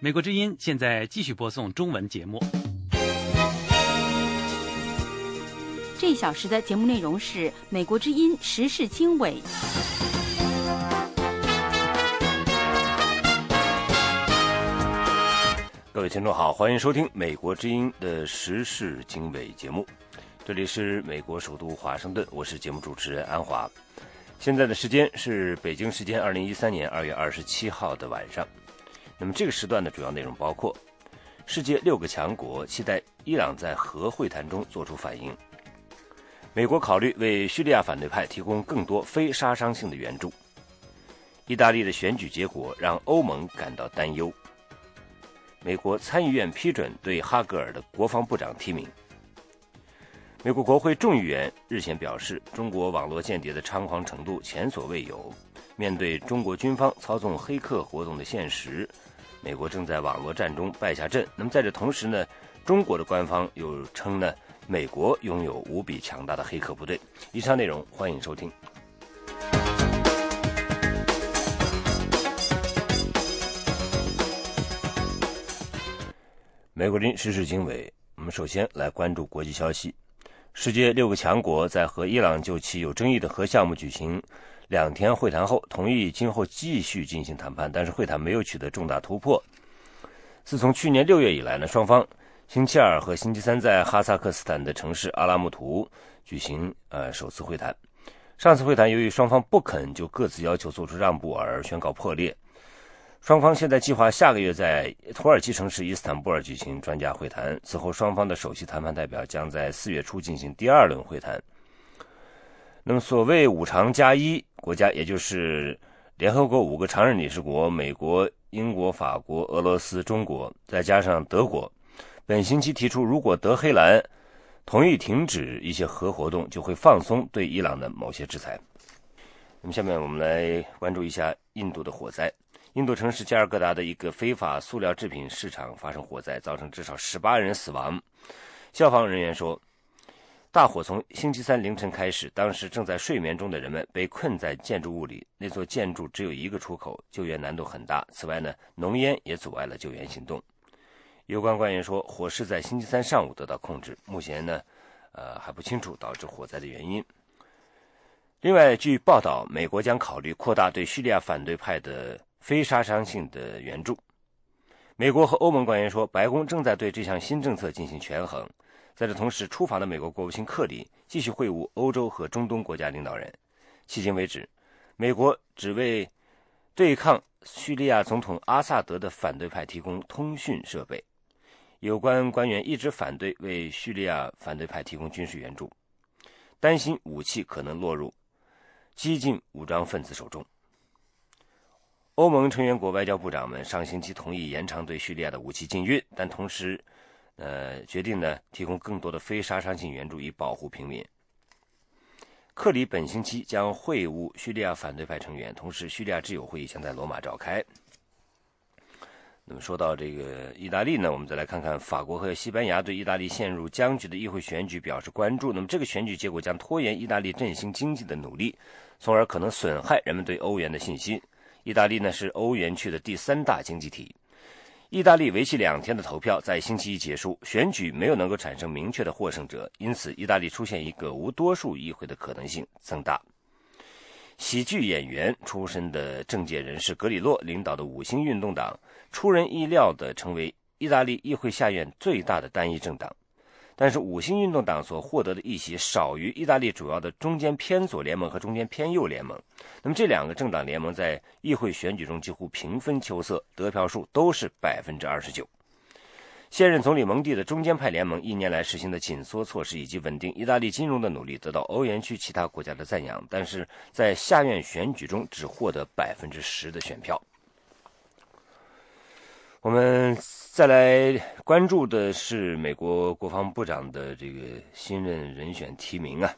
美国之音现在继续播送中文节目。这一小时的节目内容是《美国之音时事经纬》。各位听众好，欢迎收听《美国之音》的时事经纬节目。这里是美国首都华盛顿，我是节目主持人安华。现在的时间是北京时间二零一三年二月二十七号的晚上。那么这个时段的主要内容包括：世界六个强国期待伊朗在核会谈中做出反应；美国考虑为叙利亚反对派提供更多非杀伤性的援助；意大利的选举结果让欧盟感到担忧；美国参议院批准对哈格尔的国防部长提名；美国国会众议员日前表示，中国网络间谍的猖狂程度前所未有。面对中国军方操纵黑客活动的现实。美国正在网络战中败下阵。那么，在这同时呢，中国的官方又称呢，美国拥有无比强大的黑客部队。以上内容欢迎收听。美国人时事经纬，我们首先来关注国际消息。世界六个强国在和伊朗就其有争议的核项目举行。两天会谈后，同意今后继续进行谈判，但是会谈没有取得重大突破。自从去年六月以来呢，双方星期二和星期三在哈萨克斯坦的城市阿拉木图举行呃首次会谈。上次会谈由于双方不肯就各自要求做出让步而宣告破裂。双方现在计划下个月在土耳其城市伊斯坦布尔举行专家会谈，此后双方的首席谈判代表将在四月初进行第二轮会谈。那么，所谓五常加一国家，也就是联合国五个常任理事国——美国、英国、法国、俄罗斯、中国，再加上德国，本星期提出，如果德黑兰同意停止一些核活动，就会放松对伊朗的某些制裁。那么，下面我们来关注一下印度的火灾。印度城市加尔各答的一个非法塑料制品市场发生火灾，造成至少十八人死亡。消防人员说。大火从星期三凌晨开始，当时正在睡眠中的人们被困在建筑物里。那座建筑只有一个出口，救援难度很大。此外呢，浓烟也阻碍了救援行动。有关官员说，火势在星期三上午得到控制，目前呢，呃还不清楚导致火灾的原因。另外，据报道，美国将考虑扩大对叙利亚反对派的非杀伤性的援助。美国和欧盟官员说，白宫正在对这项新政策进行权衡。在这同时，出访的美国国务卿克里继续会晤欧洲和中东国家领导人。迄今为止，美国只为对抗叙利亚总统阿萨德的反对派提供通讯设备。有关官员一直反对为叙利亚反对派提供军事援助，担心武器可能落入激进武装分子手中。欧盟成员国外交部长们上星期同意延长对叙利亚的武器禁运，但同时。呃，决定呢提供更多的非杀伤性援助以保护平民。克里本星期将会晤叙利亚反对派成员，同时叙利亚挚友会议将在罗马召开。那么说到这个意大利呢，我们再来看看法国和西班牙对意大利陷入僵局的议会选举表示关注。那么这个选举结果将拖延意大利振兴经济的努力，从而可能损害人们对欧元的信心。意大利呢是欧元区的第三大经济体。意大利为期两天的投票在星期一结束，选举没有能够产生明确的获胜者，因此意大利出现一个无多数议会的可能性增大。喜剧演员出身的政界人士格里洛领导的五星运动党出人意料地成为意大利议会下院最大的单一政党。但是五星运动党所获得的议席少于意大利主要的中间偏左联盟和中间偏右联盟。那么这两个政党联盟在议会选举中几乎平分秋色，得票数都是百分之二十九。现任总理蒙蒂的中间派联盟一年来实行的紧缩措施以及稳定意大利金融的努力得到欧元区其他国家的赞扬，但是在下院选举中只获得百分之十的选票。我们。再来关注的是美国国防部长的这个新任人选提名啊，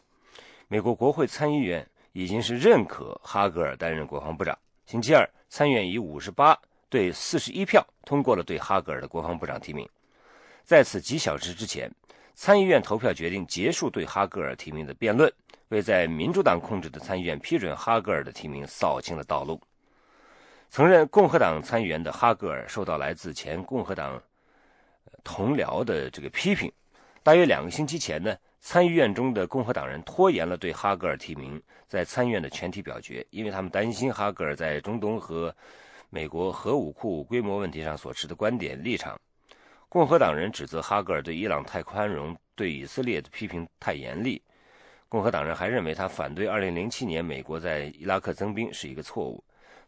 美国国会参议院已经是认可哈格尔担任国防部长。星期二，参议院以五十八对四十一票通过了对哈格尔的国防部长提名。在此几小时之前，参议院投票决定结束对哈格尔提名的辩论，为在民主党控制的参议院批准哈格尔的提名扫清了道路。曾任共和党参议员的哈格尔受到来自前共和党同僚的这个批评。大约两个星期前呢，参议院中的共和党人拖延了对哈格尔提名在参议院的全体表决，因为他们担心哈格尔在中东和美国核武库规模问题上所持的观点立场。共和党人指责哈格尔对伊朗太宽容，对以色列的批评太严厉。共和党人还认为他反对2007年美国在伊拉克增兵是一个错误。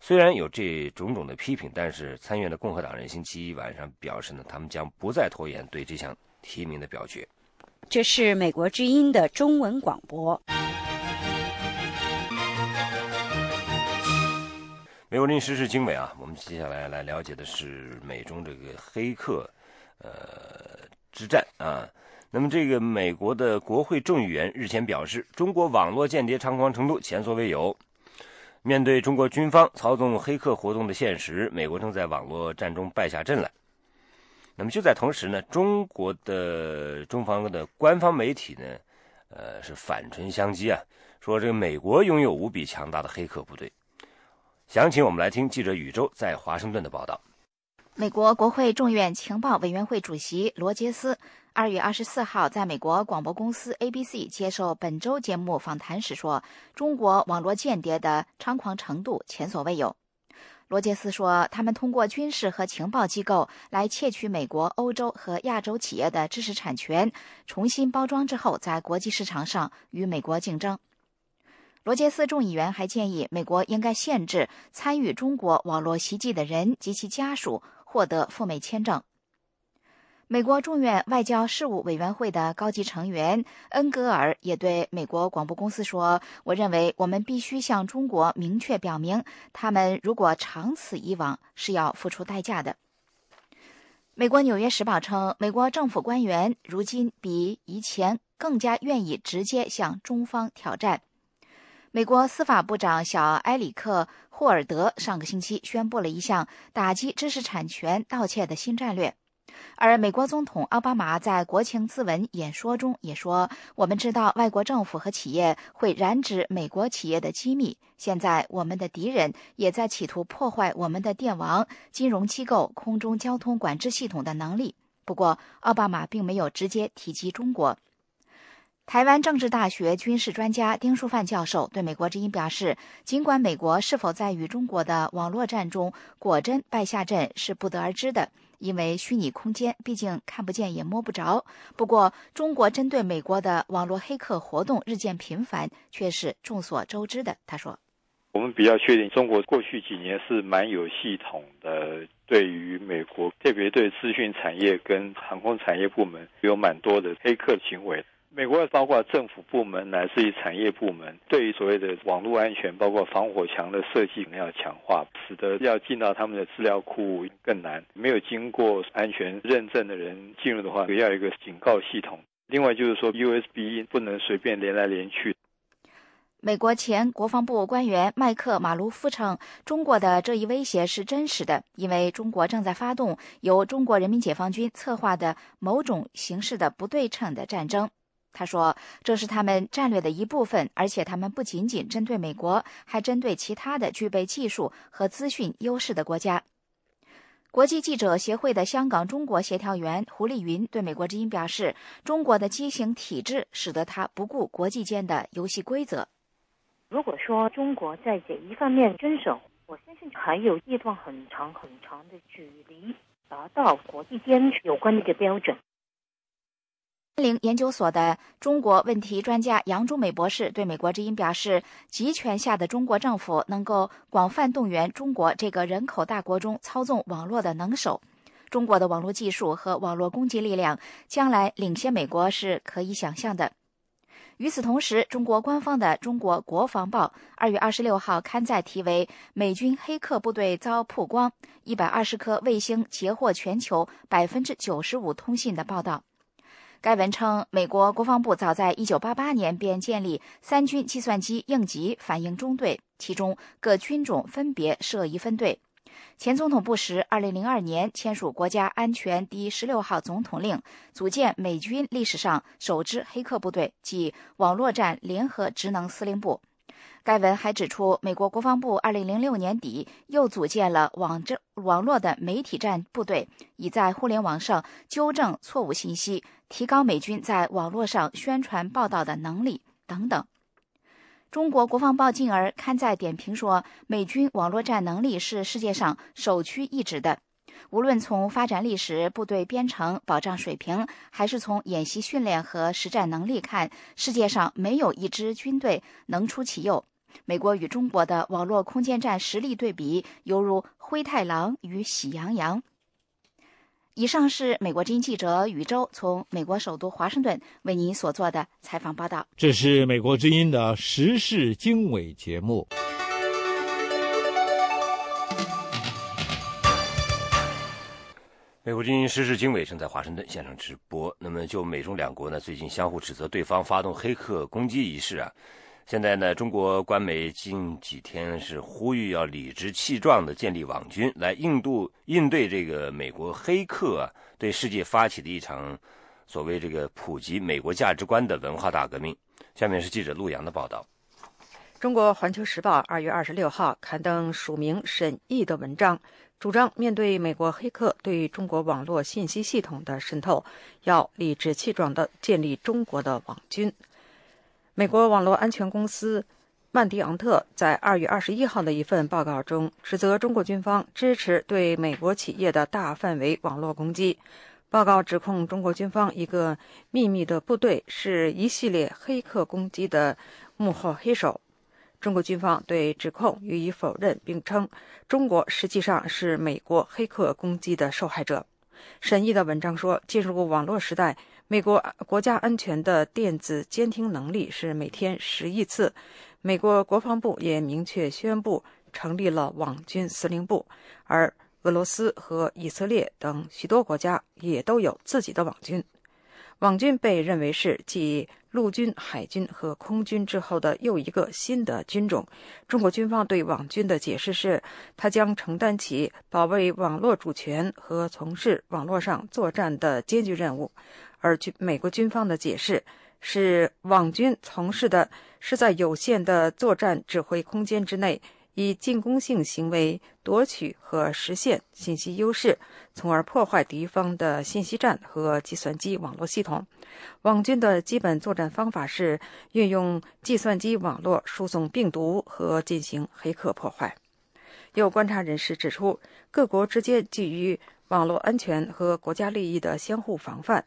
虽然有这种种的批评，但是参院的共和党人星期一晚上表示呢，他们将不再拖延对这项提名的表决。这是美国之音的中文广播。美国临时是经纬啊，我们接下来来了解的是美中这个黑客。呃，之战啊，那么这个美国的国会众议员日前表示，中国网络间谍猖狂程度前所未有。面对中国军方操纵黑客活动的现实，美国正在网络战中败下阵来。那么就在同时呢，中国的中方的官方媒体呢，呃，是反唇相讥啊，说这个美国拥有无比强大的黑客部队。详情我们来听记者宇宙在华盛顿的报道。美国国会众院情报委员会主席罗杰斯二月二十四号在美国广播公司 ABC 接受本周节目访谈时说：“中国网络间谍的猖狂程度前所未有。”罗杰斯说：“他们通过军事和情报机构来窃取美国、欧洲和亚洲企业的知识产权，重新包装之后，在国际市场上与美国竞争。”罗杰斯众议员还建议，美国应该限制参与中国网络袭击的人及其家属。获得赴美签证。美国众院外交事务委员会的高级成员恩格尔也对美国广播公司说：“我认为我们必须向中国明确表明，他们如果长此以往是要付出代价的。”美国《纽约时报》称，美国政府官员如今比以前更加愿意直接向中方挑战。美国司法部长小埃里克·霍尔德上个星期宣布了一项打击知识产权盗窃的新战略，而美国总统奥巴马在国情咨文演说中也说：“我们知道外国政府和企业会染指美国企业的机密，现在我们的敌人也在企图破坏我们的电网、金融机构、空中交通管制系统的能力。”不过，奥巴马并没有直接提及中国。台湾政治大学军事专家丁书范教授对美国之音表示，尽管美国是否在与中国的网络战中果真败下阵是不得而知的，因为虚拟空间毕竟看不见也摸不着。不过，中国针对美国的网络黑客活动日渐频繁却是众所周知的。他说：“我们比较确定，中国过去几年是蛮有系统的，对于美国，特别对资讯产业跟航空产业部门有蛮多的黑客行为。”美国包括政府部门乃至于产业部门，对于所谓的网络安全，包括防火墙的设计，可能要强化，使得要进到他们的资料库更难。没有经过安全认证的人进入的话，要有一个警告系统。另外就是说，USB 不能随便连来连去。美国前国防部官员麦克马卢夫称，中国的这一威胁是真实的，因为中国正在发动由中国人民解放军策划的某种形式的不对称的战争。他说：“这是他们战略的一部分，而且他们不仅仅针对美国，还针对其他的具备技术和资讯优势的国家。”国际记者协会的香港中国协调员胡丽云对美国之音表示：“中国的畸形体制使得他不顾国际间的游戏规则。如果说中国在这一方面遵守，我相信还有一段很长很长的距离达到国际间有关的一个标准。”森林研究所的中国问题专家杨中美博士对美国之音表示：“集权下的中国政府能够广泛动员中国这个人口大国中操纵网络的能手，中国的网络技术和网络攻击力量将来领先美国是可以想象的。”与此同时，中国官方的《中国国防报》二月二十六号刊载题为“美军黑客部队遭曝光，一百二十颗卫星截获全球百分之九十五通信”的报道。该文称，美国国防部早在1988年便建立三军计算机应急反应中队，其中各军种分别设一分队。前总统布什2002年签署国家安全第十六号总统令，组建美军历史上首支黑客部队，即网络战联合职能司令部。该文还指出，美国国防部2006年底又组建了网政网络的媒体战部队，以在互联网上纠正错误信息，提高美军在网络上宣传报道的能力等等。中国国防报进而刊载点评说，美军网络战能力是世界上首屈一指的。无论从发展历史、部队编程、保障水平，还是从演习训练和实战能力看，世界上没有一支军队能出其右。美国与中国的网络空间战实力对比，犹如灰太狼与喜羊羊。以上是美国之音记者宇宙从美国首都华盛顿为您所做的采访报道。这是美国之音的时事经纬节目。美国之音时事经纬正在华盛顿现场直播。那么，就美中两国呢最近相互指责对方发动黑客攻击一事啊，现在呢，中国官媒近几天是呼吁要理直气壮的建立网军，来应度应对这个美国黑客啊对世界发起的一场所谓这个普及美国价值观的文化大革命。下面是记者陆阳的报道。中国环球时报二月二十六号刊登署名沈毅的文章。主张面对美国黑客对中国网络信息系统的渗透，要理直气壮地建立中国的网军。美国网络安全公司曼迪昂特在二月二十一号的一份报告中，指责中国军方支持对美国企业的大范围网络攻击。报告指控中国军方一个秘密的部队是一系列黑客攻击的幕后黑手。中国军方对指控予以否认，并称中国实际上是美国黑客攻击的受害者。审议的文章说，进入网络时代，美国国家安全的电子监听能力是每天十亿次。美国国防部也明确宣布成立了网军司令部，而俄罗斯和以色列等许多国家也都有自己的网军。网军被认为是继陆军、海军和空军之后的又一个新的军种。中国军方对网军的解释是，他将承担起保卫网络主权和从事网络上作战的艰巨任务。而军美国军方的解释是，网军从事的是在有限的作战指挥空间之内。以进攻性行为夺取和实现信息优势，从而破坏敌方的信息站和计算机网络系统。网军的基本作战方法是运用计算机网络输送病毒和进行黑客破坏。有观察人士指出，各国之间基于网络安全和国家利益的相互防范，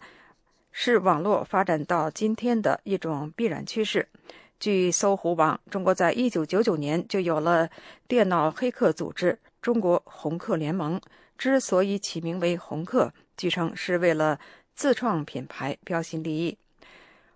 是网络发展到今天的一种必然趋势。据搜狐网，中国在一九九九年就有了电脑黑客组织“中国红客联盟”。之所以起名为“红客”，据称是为了自创品牌标新立异。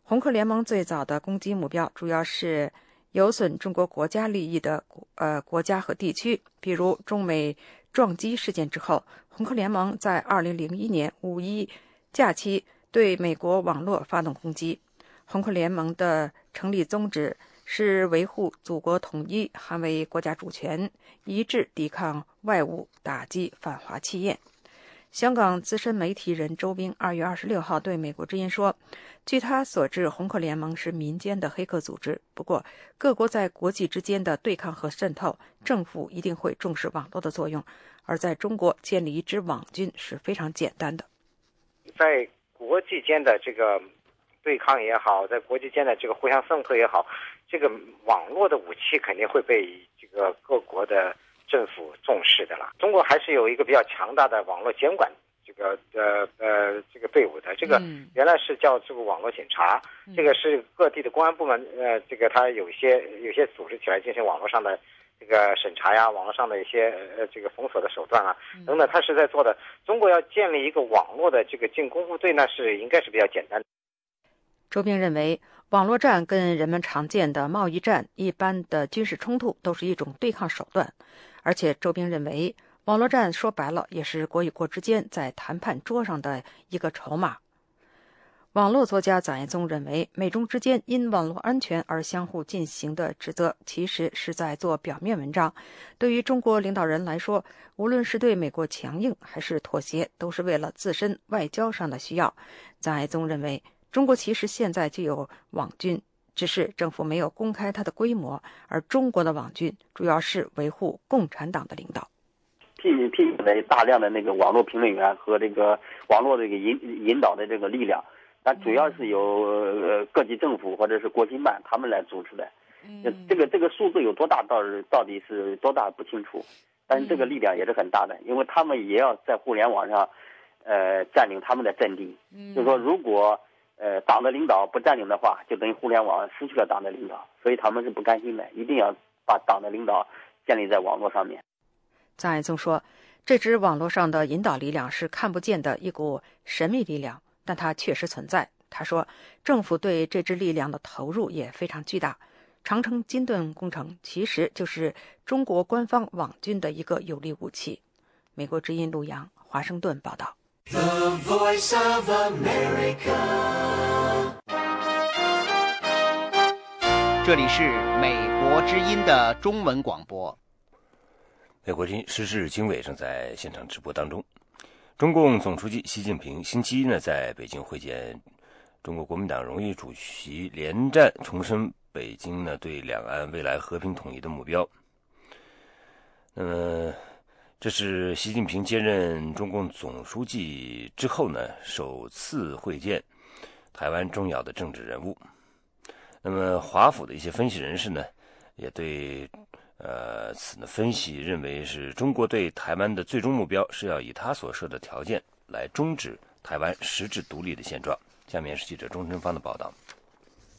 红客联盟最早的攻击目标主要是有损中国国家利益的呃国家和地区，比如中美撞击事件之后，红客联盟在二零零一年五一假期对美国网络发动攻击。红客联盟的成立宗旨是维护祖国统一、捍卫国家主权，一致抵抗外侮，打击反华气焰。香港资深媒体人周兵二月二十六号对美国之音说：“据他所知，红客联盟是民间的黑客组织。不过，各国在国际之间的对抗和渗透，政府一定会重视网络的作用。而在中国建立一支网军是非常简单的。在国际间的这个。”对抗也好，在国际间的这个互相渗透也好，这个网络的武器肯定会被这个各国的政府重视的了。中国还是有一个比较强大的网络监管这个呃呃这个队伍的。这个原来是叫这个网络警察，这个是各地的公安部门呃这个他有些有些组织起来进行网络上的这个审查呀，网络上的一些呃这个封锁的手段啊等等，他是在做的。中国要建立一个网络的这个进攻部队，那是应该是比较简单的。周兵认为，网络战跟人们常见的贸易战、一般的军事冲突都是一种对抗手段，而且周兵认为，网络战说白了也是国与国之间在谈判桌上的一个筹码。网络作家蒋彦宗认为，美中之间因网络安全而相互进行的指责，其实是在做表面文章。对于中国领导人来说，无论是对美国强硬还是妥协，都是为了自身外交上的需要。蒋彦宗认为。中国其实现在就有网军，只是政府没有公开它的规模，而中国的网军主要是维护共产党的领导。聘聘请的大量的那个网络评论员和这个网络这个引引导的这个力量，但主要是由呃各级政府或者是国新办他们来组织的。嗯这个这个数字有多大，到到底是多大不清楚，但是这个力量也是很大的，因为他们也要在互联网上，呃，占领他们的阵地。嗯就是说，如果呃党的领导不占领的话，就等于互联网失去了党的领导，所以他们是不甘心的，一定要把党的领导建立在网络上面。张爱宗说：“这支网络上的引导力量是看不见的一股神秘力量，但它确实存在。”他说：“政府对这支力量的投入也非常巨大。”长城金盾工程其实就是中国官方网军的一个有力武器。美国之音陆洋华盛顿报道。这里是美国之音的中文广播。美国之音时事经纬正在现场直播当中。中共总书记习近平星期一呢在北京会见中国国民党荣誉主席连战，重申。北京呢对两岸未来和平统一的目标。那么，这是习近平接任中共总书记之后呢首次会见台湾重要的政治人物。那么，华府的一些分析人士呢也对呃此呢分析认为是中国对台湾的最终目标是要以他所设的条件来终止台湾实质独立的现状。下面是记者钟春芳的报道。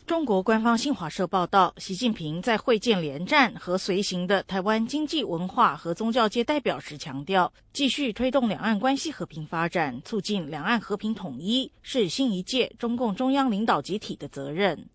中国官方新华社报道，习近平在会见连战和随行的台湾经济、文化和宗教界代表时强调，继续推动两岸关系和平发展，促进两岸和平统一，是新一届中共中央领导集体的责任。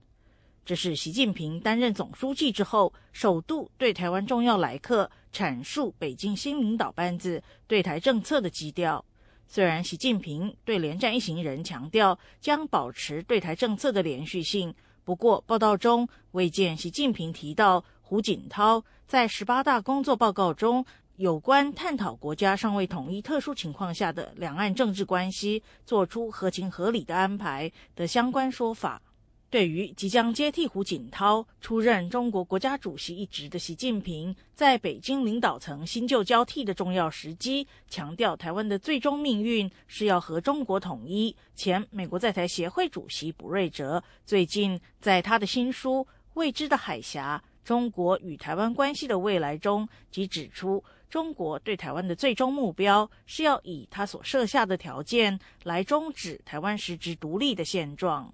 这是习近平担任总书记之后，首度对台湾重要来客阐述北京新领导班子对台政策的基调。虽然习近平对连战一行人强调将保持对台政策的连续性。不过，报道中未见习近平提到胡锦涛在十八大工作报告中有关探讨国家尚未统一特殊情况下的两岸政治关系做出合情合理的安排的相关说法。对于即将接替胡锦涛出任中国国家主席一职的习近平，在北京领导层新旧交替的重要时机，强调台湾的最终命运是要和中国统一。前美国在台协会主席卜瑞哲最近在他的新书《未知的海峡：中国与台湾关系的未来》中，即指出。中国对台湾的最终目标是要以他所设下的条件来终止台湾实质独立的现状。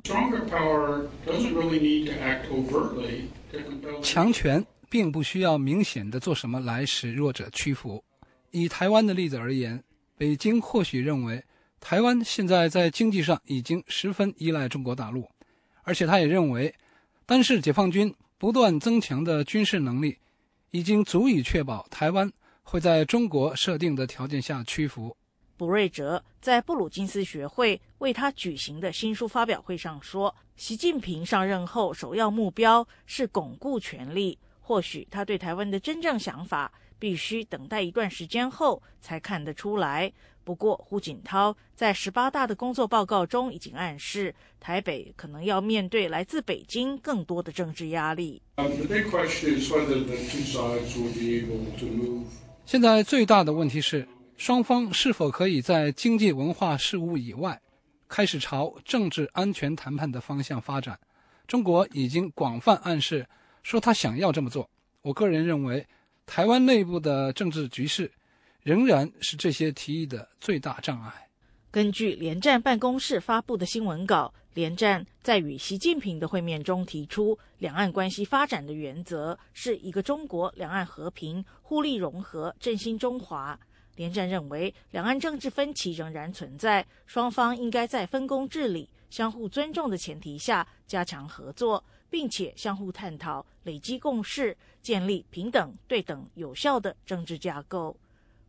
强权并不需要明显的做什么来使弱者屈服。以台湾的例子而言，北京或许认为台湾现在在经济上已经十分依赖中国大陆，而且他也认为，单是解放军不断增强的军事能力，已经足以确保台湾。会在中国设定的条件下屈服。卜瑞哲在布鲁金斯学会为他举行的新书发表会上说：“习近平上任后首要目标是巩固权力。或许他对台湾的真正想法，必须等待一段时间后才看得出来。不过，胡锦涛在十八大的工作报告中已经暗示，台北可能要面对来自北京更多的政治压力。”现在最大的问题是，双方是否可以在经济文化事务以外，开始朝政治安全谈判的方向发展。中国已经广泛暗示说他想要这么做。我个人认为，台湾内部的政治局势仍然是这些提议的最大障碍。根据连战办公室发布的新闻稿。连战在与习近平的会面中提出，两岸关系发展的原则是一个中国，两岸和平、互利融合、振兴中华。连战认为，两岸政治分歧仍然存在，双方应该在分工治理、相互尊重的前提下加强合作，并且相互探讨、累积共识，建立平等、对等、有效的政治架构。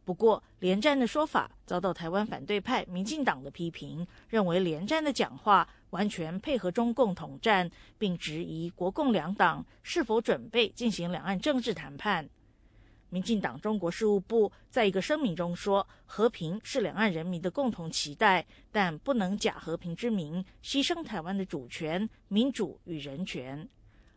不过，连战的说法遭到台湾反对派民进党的批评，认为连战的讲话完全配合中共统战，并质疑国共两党是否准备进行两岸政治谈判。民进党中国事务部在一个声明中说：“和平是两岸人民的共同期待，但不能假和平之名牺牲台湾的主权、民主与人权。”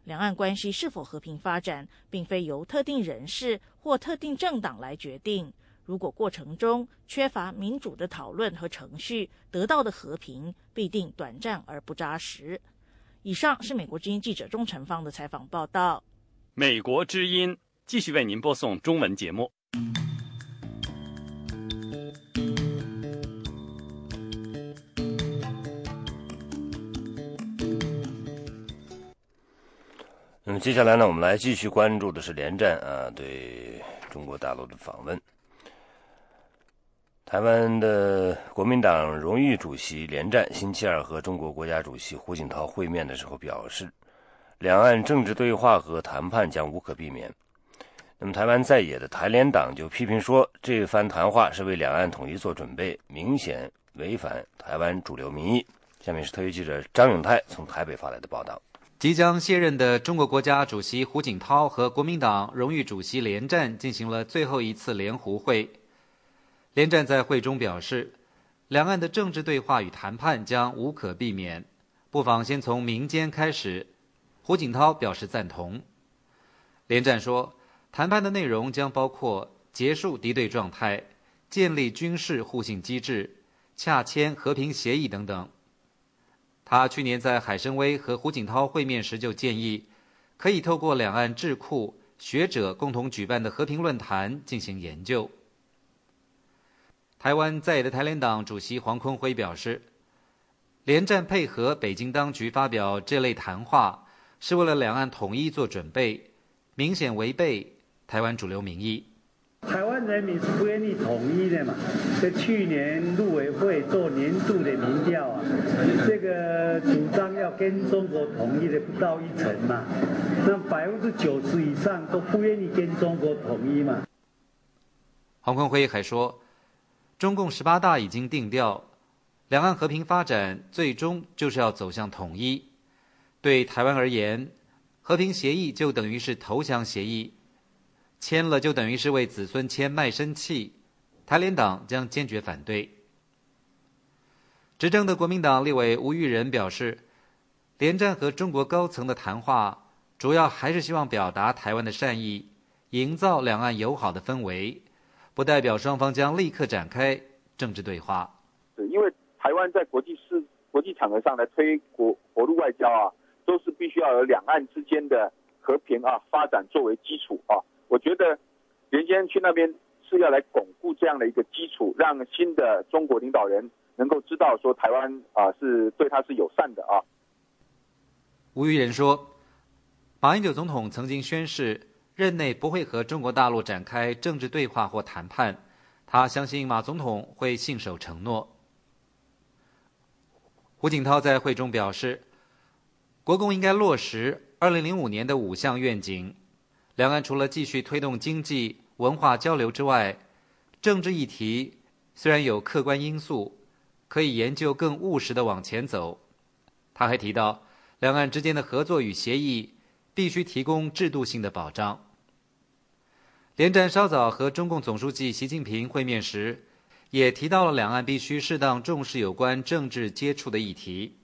两岸关系是否和平发展，并非由特定人士或特定政党来决定。如果过程中缺乏民主的讨论和程序，得到的和平必定短暂而不扎实。以上是美国之音记者钟成芳的采访报道。美国之音继续为您播送中文节目。那么接下来呢，我们来继续关注的是连战啊对中国大陆的访问。台湾的国民党荣誉主席连战星期二和中国国家主席胡锦涛会面的时候表示，两岸政治对话和谈判将无可避免。那么，台湾在野的台联党就批评说，这番谈话是为两岸统一做准备，明显违反台湾主流民意。下面是特约记者张永泰从台北发来的报道。即将卸任的中国国家主席胡锦涛和国民党荣誉主席连战进行了最后一次联胡会。连战在会中表示，两岸的政治对话与谈判将无可避免，不妨先从民间开始。胡锦涛表示赞同。连战说，谈判的内容将包括结束敌对状态、建立军事互信机制、洽签和平协议等等。他去年在海参崴和胡锦涛会面时就建议，可以透过两岸智库学者共同举办的和平论坛进行研究。台湾在野的台联党主席黄坤辉表示，连战配合北京当局发表这类谈话，是为了两岸统一做准备，明显违背台湾主流民意。台湾人民是不愿意统一的嘛？在去年陆委会做年度的民调啊，这个主张要跟中国统一的不到一成嘛，那百分之九十以上都不愿意跟中国统一嘛。黄坤辉还说。中共十八大已经定调，两岸和平发展最终就是要走向统一。对台湾而言，和平协议就等于是投降协议，签了就等于是为子孙签卖身契。台联党将坚决反对。执政的国民党立委吴玉仁表示，连战和中国高层的谈话，主要还是希望表达台湾的善意，营造两岸友好的氛围。不代表双方将立刻展开政治对话。是因为台湾在国际事、国际场合上来推国国路外交啊，都是必须要有两岸之间的和平啊发展作为基础啊。我觉得原先去那边是要来巩固这样的一个基础，让新的中国领导人能够知道说台湾啊是对他是友善的啊。吴玉仁说，马英九总统曾经宣誓。任内不会和中国大陆展开政治对话或谈判，他相信马总统会信守承诺。胡锦涛在会中表示，国共应该落实二零零五年的五项愿景，两岸除了继续推动经济文化交流之外，政治议题虽然有客观因素，可以研究更务实的往前走。他还提到，两岸之间的合作与协议必须提供制度性的保障。连战稍早和中共总书记习近平会面时，也提到了两岸必须适当重视有关政治接触的议题。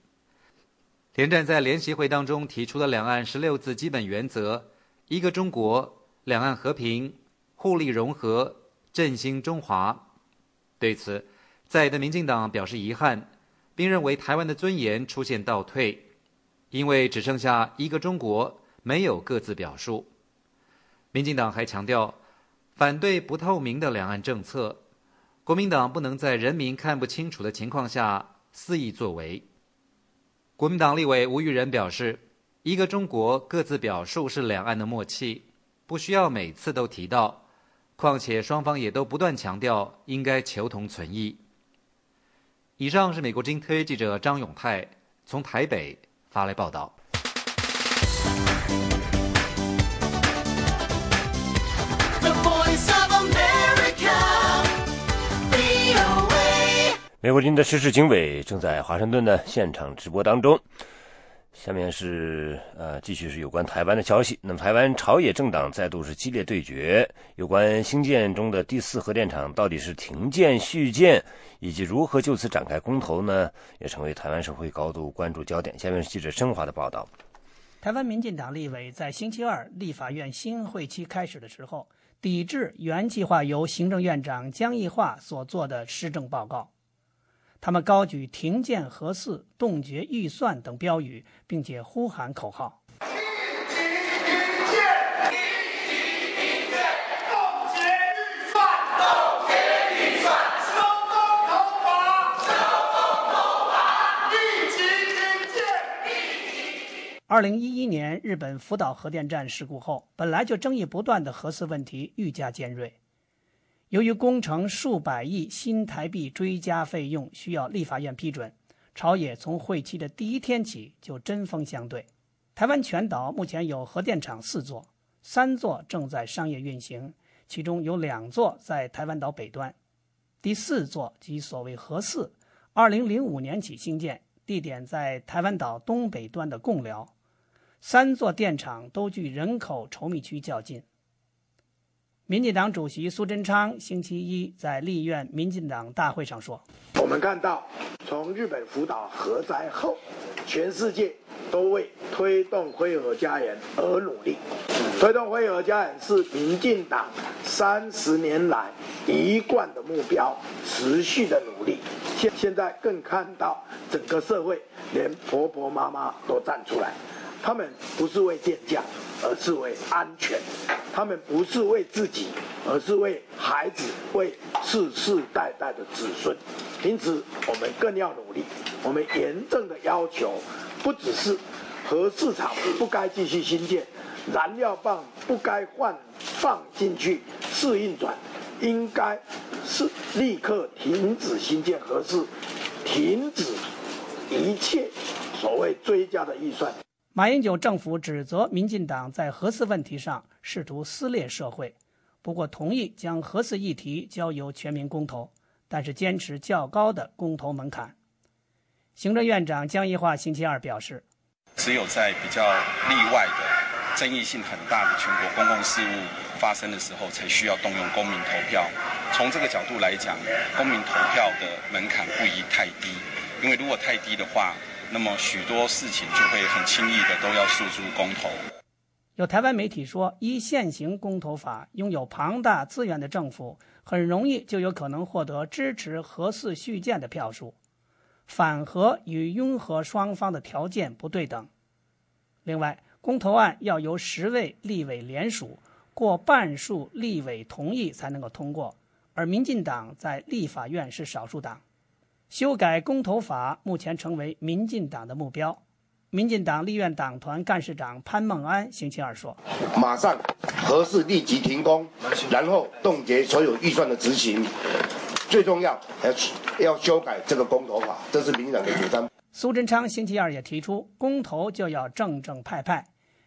连战在联席会当中提出的两岸十六字基本原则：一个中国、两岸和平、互利融合、振兴中华。对此，在的民进党表示遗憾，并认为台湾的尊严出现倒退，因为只剩下一个中国，没有各自表述。民进党还强调。反对不透明的两岸政策，国民党不能在人民看不清楚的情况下肆意作为。国民党立委吴玉仁表示：“一个中国，各自表述是两岸的默契，不需要每次都提到。况且双方也都不断强调应该求同存异。”以上是美国之音特约记者张永泰从台北发来报道。美国军的时事经纬正在华盛顿的现场直播当中。下面是呃，继续是有关台湾的消息。那么，台湾朝野政党再度是激烈对决，有关新建中的第四核电厂到底是停建续建，以及如何就此展开公投呢，也成为台湾社会高度关注焦点。下面是记者申华的报道。台湾民进党立委在星期二立法院新会期开始的时候，抵制原计划由行政院长江宜桦所做的施政报告。他们高举“停建核四”“冻结预算”等标语，并且呼喊口号。二零一一年日本福岛核电站事故后，本来就争议不断的核四问题愈加尖锐。由于工程数百亿新台币追加费用需要立法院批准，朝野从会期的第一天起就针锋相对。台湾全岛目前有核电厂四座，三座正在商业运行，其中有两座在台湾岛北端，第四座即所谓核四，二零零五年起兴建，地点在台湾岛东北端的贡寮。三座电厂都距人口稠密区较近。民进党主席苏贞昌星期一在立院民进党大会上说：“我们看到，从日本福岛核灾后，全世界都为推动灰核家园而努力。推动灰核家园是民进党三十年来一贯的目标，持续的努力。现现在更看到整个社会，连婆婆妈妈都站出来。”他们不是为电价，而是为安全；他们不是为自己，而是为孩子，为世世代代的子孙。因此，我们更要努力。我们严正的要求，不只是核市场不该继续新建，燃料棒不该换放进去试运转，应该是立刻停止新建核市，停止一切所谓追加的预算。马英九政府指责民进党在核四问题上试图撕裂社会，不过同意将核四议题交由全民公投，但是坚持较高的公投门槛。行政院长江宜桦星期二表示，只有在比较例外的、争议性很大的全国公共事务发生的时候，才需要动用公民投票。从这个角度来讲，公民投票的门槛不宜太低，因为如果太低的话。那么许多事情就会很轻易的都要诉诸公投。有台湾媒体说，依现行公投法，拥有庞大资源的政府很容易就有可能获得支持核四续建的票数，反核与拥核双方的条件不对等。另外，公投案要由十位立委联署，过半数立委同意才能够通过，而民进党在立法院是少数党。修改公投法目前成为民进党的目标。民进党立院党团干事长潘孟安星期二说：“马上核四立即停工，然后冻结所有预算的执行。最重要要要修改这个公投法，这是民进党的主张。”苏贞昌星期二也提出，公投就要正正派派。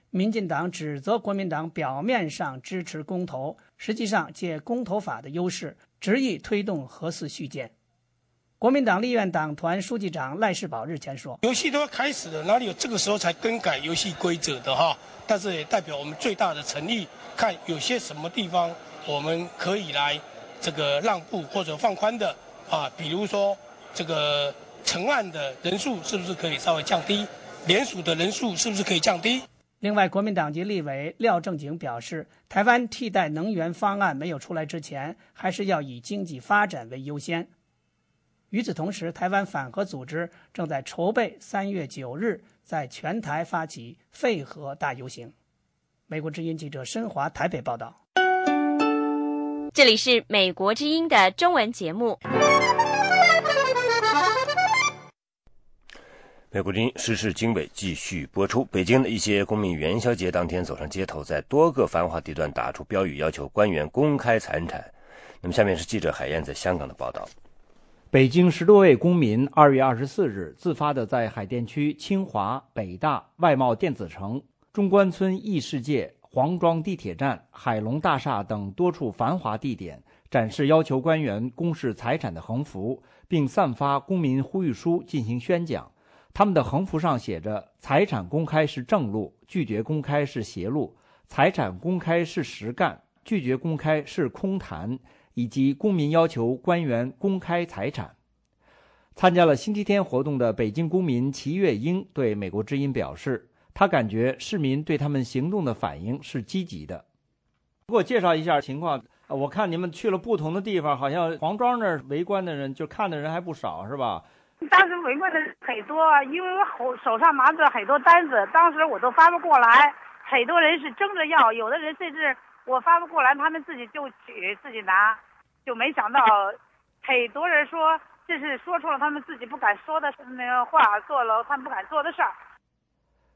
民进党指责国民党表面上支持公投，实际上借公投法的优势，执意推动核四续建。国民党立院党团书记长赖世宝日前说：“游戏都要开始了，哪里有这个时候才更改游戏规则的哈？但是也代表我们最大的诚意，看有些什么地方我们可以来这个让步或者放宽的啊，比如说这个成案的人数是不是可以稍微降低，联署的人数是不是可以降低？”另外，国民党籍立委廖正景表示，台湾替代能源方案没有出来之前，还是要以经济发展为优先。与此同时，台湾反核组织正在筹备三月九日在全台发起废核大游行。美国之音记者申华台北报道。这里是美国之音的中文节目。美国之音时事经纬继续播出。北京的一些公民元宵节当天走上街头，在多个繁华地段打出标语，要求官员公开财产。那么，下面是记者海燕在香港的报道。北京十多位公民二月二十四日自发地在海淀区清华、北大、外贸电子城、中关村异世界、黄庄地铁站、海龙大厦等多处繁华地点展示要求官员公示财产的横幅，并散发公民呼吁书进行宣讲。他们的横幅上写着：“财产公开是正路，拒绝公开是邪路；财产公开是实干，拒绝公开是空谈。”以及公民要求官员公开财产。参加了星期天活动的北京公民齐月英对美国之音表示：“他感觉市民对他们行动的反应是积极的。给我介绍一下情况。我看你们去了不同的地方，好像黄庄那儿围观的人，就看的人还不少，是吧？当时围观的人很多，因为我手上拿着很多单子，当时我都发不过来，很多人是争着要，有的人甚至我发不过来，他们自己就取自己拿，就没想到 很多人说这是说出了他们自己不敢说的那个话，做了他们不敢做的事儿。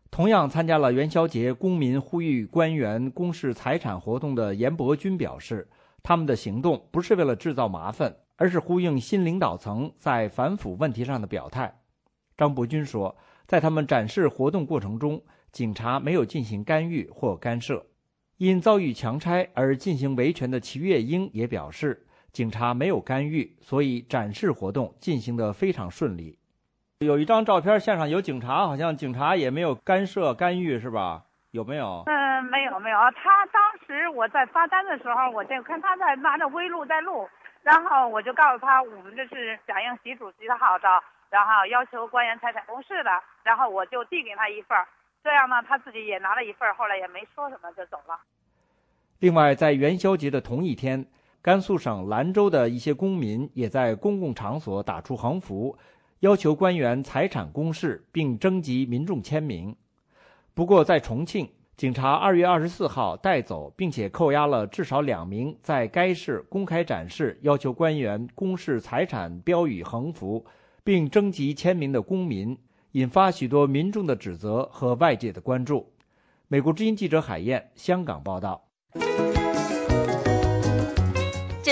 同样参加了元宵节公民呼吁官员公示财产活动的严伯钧表示。他们的行动不是为了制造麻烦，而是呼应新领导层在反腐问题上的表态。张伯钧说，在他们展示活动过程中，警察没有进行干预或干涉。因遭遇强拆而进行维权的齐月英也表示，警察没有干预，所以展示活动进行得非常顺利。有一张照片，现场有警察，好像警察也没有干涉干预，是吧？有没有？嗯，没有没有。他当时我在发单的时候，我就看他在拿着微录在录，然后我就告诉他，我们这是响应习主席的号召，然后要求官员财产公示的，然后我就递给他一份这样呢，他自己也拿了一份后来也没说什么就走了。另外，在元宵节的同一天，甘肃省兰州的一些公民也在公共场所打出横幅，要求官员财产公示，并征集民众签名。不过，在重庆，警察二月二十四号带走并且扣押了至少两名在该市公开展示要求官员公示财产标语横幅，并征集签名的公民，引发许多民众的指责和外界的关注。美国之音记者海燕，香港报道。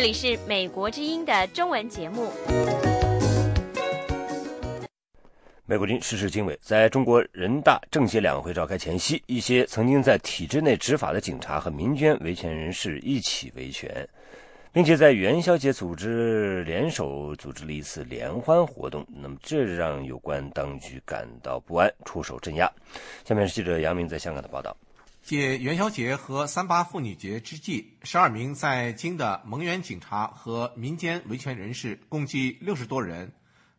这里是美国之音的中文节目。美国军事事经纬，在中国人大政协两会召开前夕，一些曾经在体制内执法的警察和民间维权人士一起维权，并且在元宵节组织联手组织了一次联欢活动。那么，这让有关当局感到不安，出手镇压。下面是记者杨明在香港的报道：借元宵节和三八妇女节之际，十二名在京的蒙元警察和民间维权人士共计六十多人。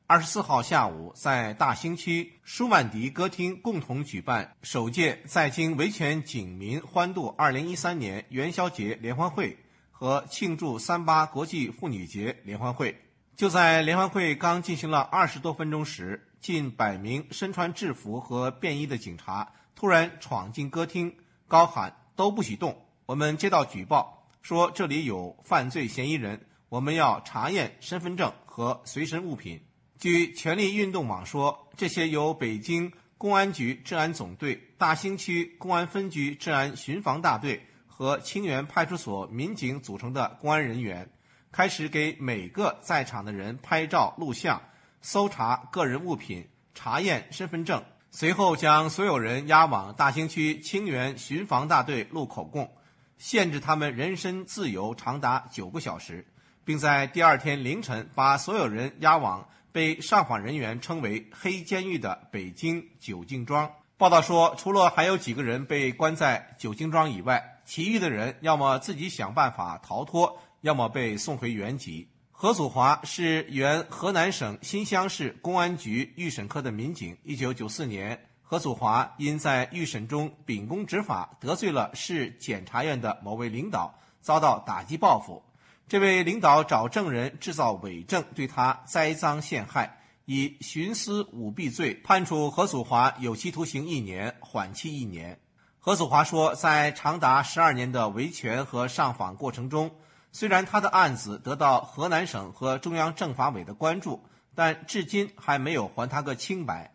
二十四号下午，在大兴区舒曼迪歌厅共同举办首届在京维权警民欢度二零一三年元宵节联欢会和庆祝三八国际妇女节联欢会。就在联欢会刚进行了二十多分钟时，近百名身穿制服和便衣的警察突然闯进歌厅，高喊“都不许动！我们接到举报说这里有犯罪嫌疑人，我们要查验身份证和随身物品。”据权力运动网说，这些由北京公安局治安总队大兴区公安分局治安巡防大队和清源派出所民警组成的公安人员，开始给每个在场的人拍照录像、搜查个人物品、查验身份证，随后将所有人押往大兴区清源巡防大队录口供，限制他们人身自由长达九个小时，并在第二天凌晨把所有人押往。被上访人员称为“黑监狱”的北京九敬庄报道说，除了还有几个人被关在九敬庄以外，其余的人要么自己想办法逃脱，要么被送回原籍。何祖华是原河南省新乡市公安局预审科的民警。一九九四年，何祖华因在预审中秉公执法，得罪了市检察院的某位领导，遭到打击报复。这位领导找证人制造伪证，对他栽赃陷害，以徇私舞弊罪判处何祖华有期徒刑一年，缓期一年。何祖华说，在长达十二年的维权和上访过程中，虽然他的案子得到河南省和中央政法委的关注，但至今还没有还他个清白。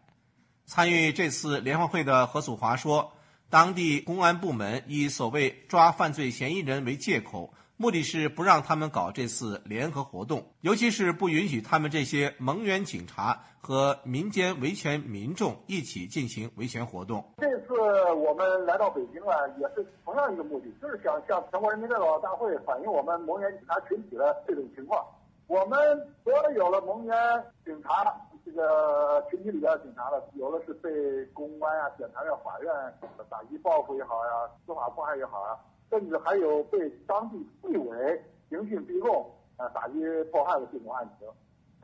参与这次联欢会的何祖华说，当地公安部门以所谓抓犯罪嫌疑人为借口。目的是不让他们搞这次联合活动，尤其是不允许他们这些蒙冤警察和民间维权民众一起进行维权活动。这次我们来到北京啊，也是同样一个目的，就是想向全国人民代表大会反映我们蒙冤警察群体的这种情况。我们所有的蒙冤警察这个群体里边的警察呢，有的是被公安啊、检察院、法院打击报复也好呀，司法迫害也好啊。甚至还有被当地纪委刑讯逼供、啊打击迫害的这种案情。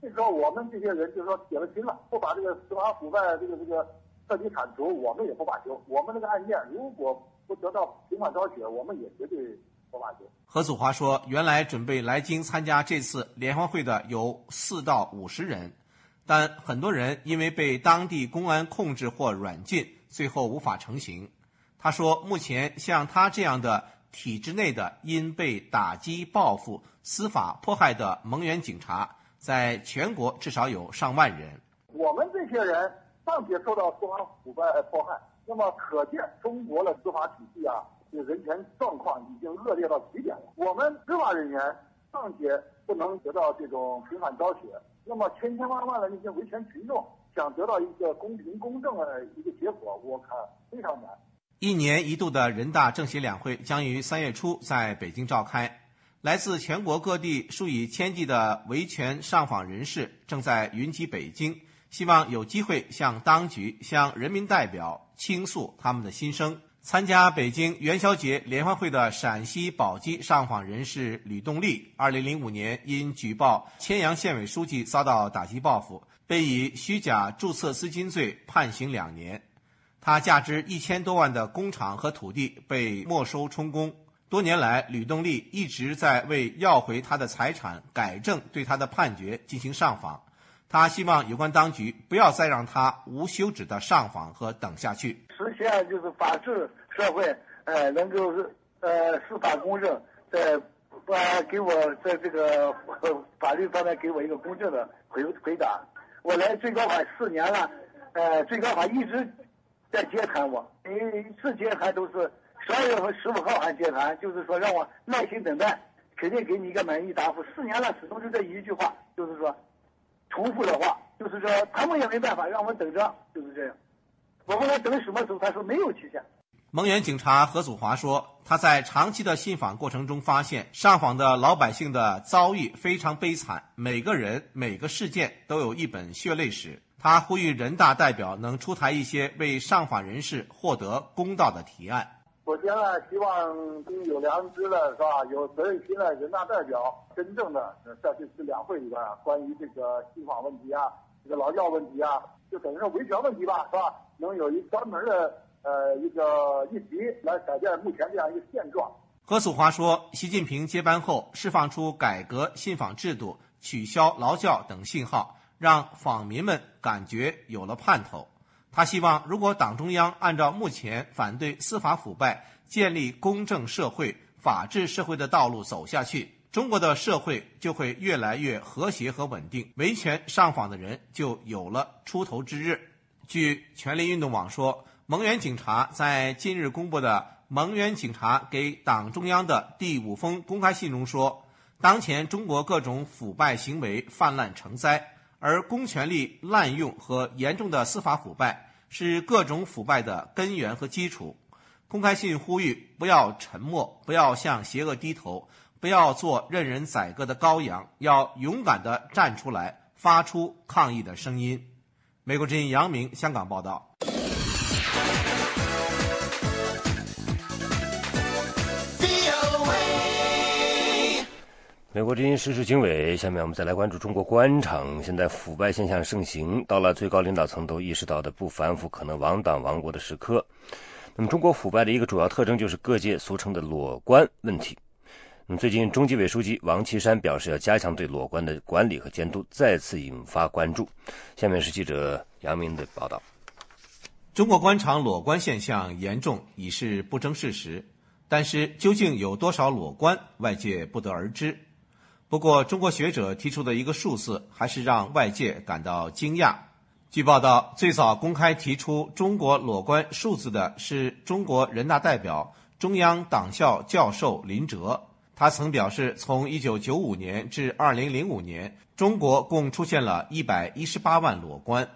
这时候我们这些人就说铁了心了，不把这个司法腐败这个这个彻底铲除，我们也不罢休。我们这个案件如果不得到平反昭雪，我们也绝对不罢休。何祖华说：“原来准备来京参加这次联欢会的有四到五十人，但很多人因为被当地公安控制或软禁，最后无法成行。”他说：“目前像他这样的体制内的因被打击报复、司法迫害的蒙冤警察，在全国至少有上万人。我们这些人尚且受到司法腐败迫害，那么可见中国的司法体系啊，这人权状况已经恶劣到极点了。我们执法人员尚且不能得到这种平反昭雪，那么千千万万的那些维权群众想得到一个公平公正的一个结果，我看非常难。”一年一度的人大政协两会将于三月初在北京召开。来自全国各地数以千计的维权上访人士正在云集北京，希望有机会向当局、向人民代表倾诉他们的心声。参加北京元宵节联欢会的陕西宝鸡上访人士吕动立，二零零五年因举报千阳县委书记遭到打击报复，被以虚假注册资金罪判刑两年。他价值一千多万的工厂和土地被没收充公。多年来，吕动立一直在为要回他的财产、改正对他的判决进行上访。他希望有关当局不要再让他无休止的上访和等下去。实现就是法治社会，呃，能够呃司法公正，在不给我在这个法律方面给我一个公正的回回答。我来最高法四年了，呃，最高法一直。在接谈我，每一次接谈都是十二月份十五号还接盘，就是说让我耐心等待，肯定给你一个满意答复。四年了，始终就这一句话，就是说重复的话，就是说他们也没办法，让我们等着，就是这样。我问他等什么时候，他说没有期限。蒙元警察何祖华说，他在长期的信访过程中发现，上访的老百姓的遭遇非常悲惨，每个人每个事件都有一本血泪史。他呼吁人大代表能出台一些为上访人士获得公道的提案。首先呢，希望有良知的是吧，有责任心的人大代表，真正的在这次两会里边啊，关于这个信访问题啊，这个劳教问题啊，就等于说维权问题吧，是吧？能有一专门的呃一个议题来改变目前这样一个现状。何祖华说，习近平接班后释放出改革信访制度、取消劳教等信号。让访民们感觉有了盼头。他希望，如果党中央按照目前反对司法腐败、建立公正社会、法治社会的道路走下去，中国的社会就会越来越和谐和稳定，维权上访的人就有了出头之日。据权力运动网说，蒙冤警察在近日公布的《蒙冤警察给党中央的第五封公开信》中说，当前中国各种腐败行为泛滥成灾。而公权力滥用和严重的司法腐败是各种腐败的根源和基础。公开信呼吁不要沉默，不要向邪恶低头，不要做任人宰割的羔羊，要勇敢地站出来，发出抗议的声音。美国之音杨明香港报道。美国之音时事经纬，下面我们再来关注中国官场。现在腐败现象盛行，到了最高领导层都意识到的不反腐可能亡党亡国的时刻。那么，中国腐败的一个主要特征就是各界俗称的“裸官”问题。那么，最近中纪委书记王岐山表示要加强对裸官的管理和监督，再次引发关注。下面是记者杨明的报道：中国官场裸官现象严重已是不争事实，但是究竟有多少裸官，外界不得而知。不过，中国学者提出的一个数字还是让外界感到惊讶。据报道，最早公开提出中国裸官数字的是中国人大代表、中央党校教授林哲。他曾表示，从1995年至2005年，中国共出现了一百一十八万裸官。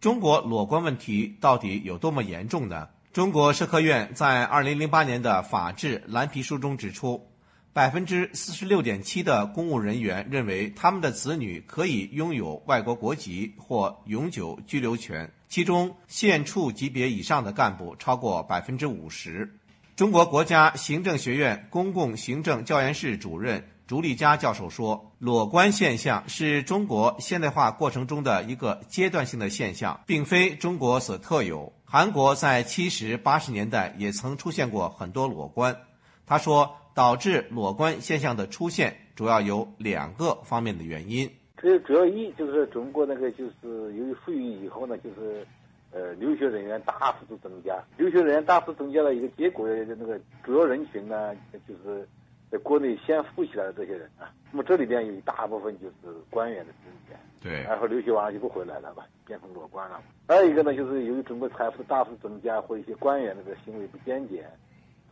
中国裸官问题到底有多么严重呢？中国社科院在2008年的法治蓝皮书中指出。百分之四十六点七的公务人员认为他们的子女可以拥有外国国籍或永久居留权，其中县处级别以上的干部超过百分之五十。中国国家行政学院公共行政教研室主任、朱立佳教授说，裸官现象是中国现代化过程中的一个阶段性的现象，并非中国所特有。韩国在七十八十年代也曾出现过很多裸官。他说，导致裸官现象的出现主要有两个方面的原因。这主要一就是中国那个就是由于富裕以后呢，就是呃留学人员大幅度增加，留学人员大幅增加的一个结果，那个主要人群呢就是。在国内先富起来的这些人啊，那么这里边有一大部分就是官员的子女，对，然后留学完了就不回来了吧，变成裸官了。还有一个呢，就是由于中国财富大幅增加，或一些官员的这个行为不检点、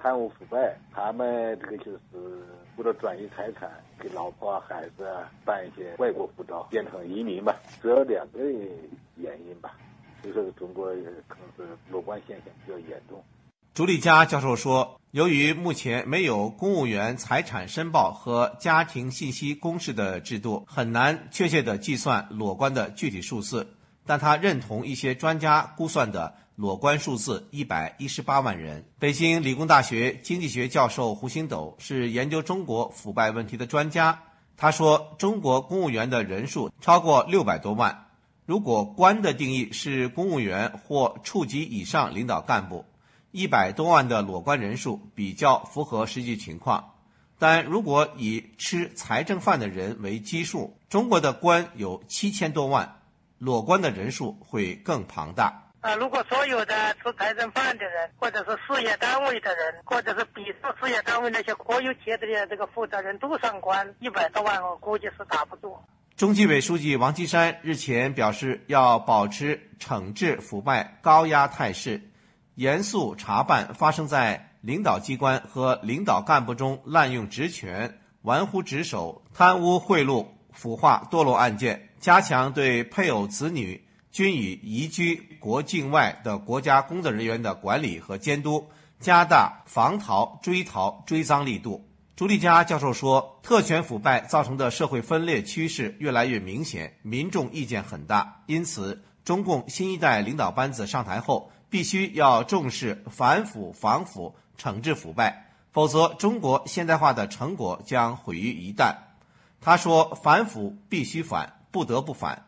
贪污腐败，他们这个就是为了转移财产，给老婆、孩子办一些外国护照，变成移民吧，这两个原因吧，所以说中国可能是裸官现象比较严重。朱立佳教授说，由于目前没有公务员财产申报和家庭信息公示的制度，很难确切地计算裸官的具体数字。但他认同一些专家估算的裸官数字一百一十八万人。北京理工大学经济学教授胡星斗是研究中国腐败问题的专家。他说，中国公务员的人数超过六百多万。如果官的定义是公务员或处级以上领导干部。一百多万的裸官人数比较符合实际情况，但如果以吃财政饭的人为基数，中国的官有七千多万，裸官的人数会更庞大。啊，如果所有的吃财政饭的人，或者是事业单位的人，或者是笔试事业单位那些国有企业的这个负责人都上官，一百多万我估计是打不住。中纪委书记王岐山日前表示，要保持惩治腐败高压态势。严肃查办发生在领导机关和领导干部中滥用职权、玩忽职守、贪污贿赂、腐化堕落案件，加强对配偶、子女均已移居国境外的国家工作人员的管理和监督，加大防逃、追逃、追赃力度。朱立佳教授说，特权腐败造成的社会分裂趋势越来越明显，民众意见很大，因此，中共新一代领导班子上台后。必须要重视反腐、防腐、惩治腐败，否则中国现代化的成果将毁于一旦。他说：“反腐必须反，不得不反。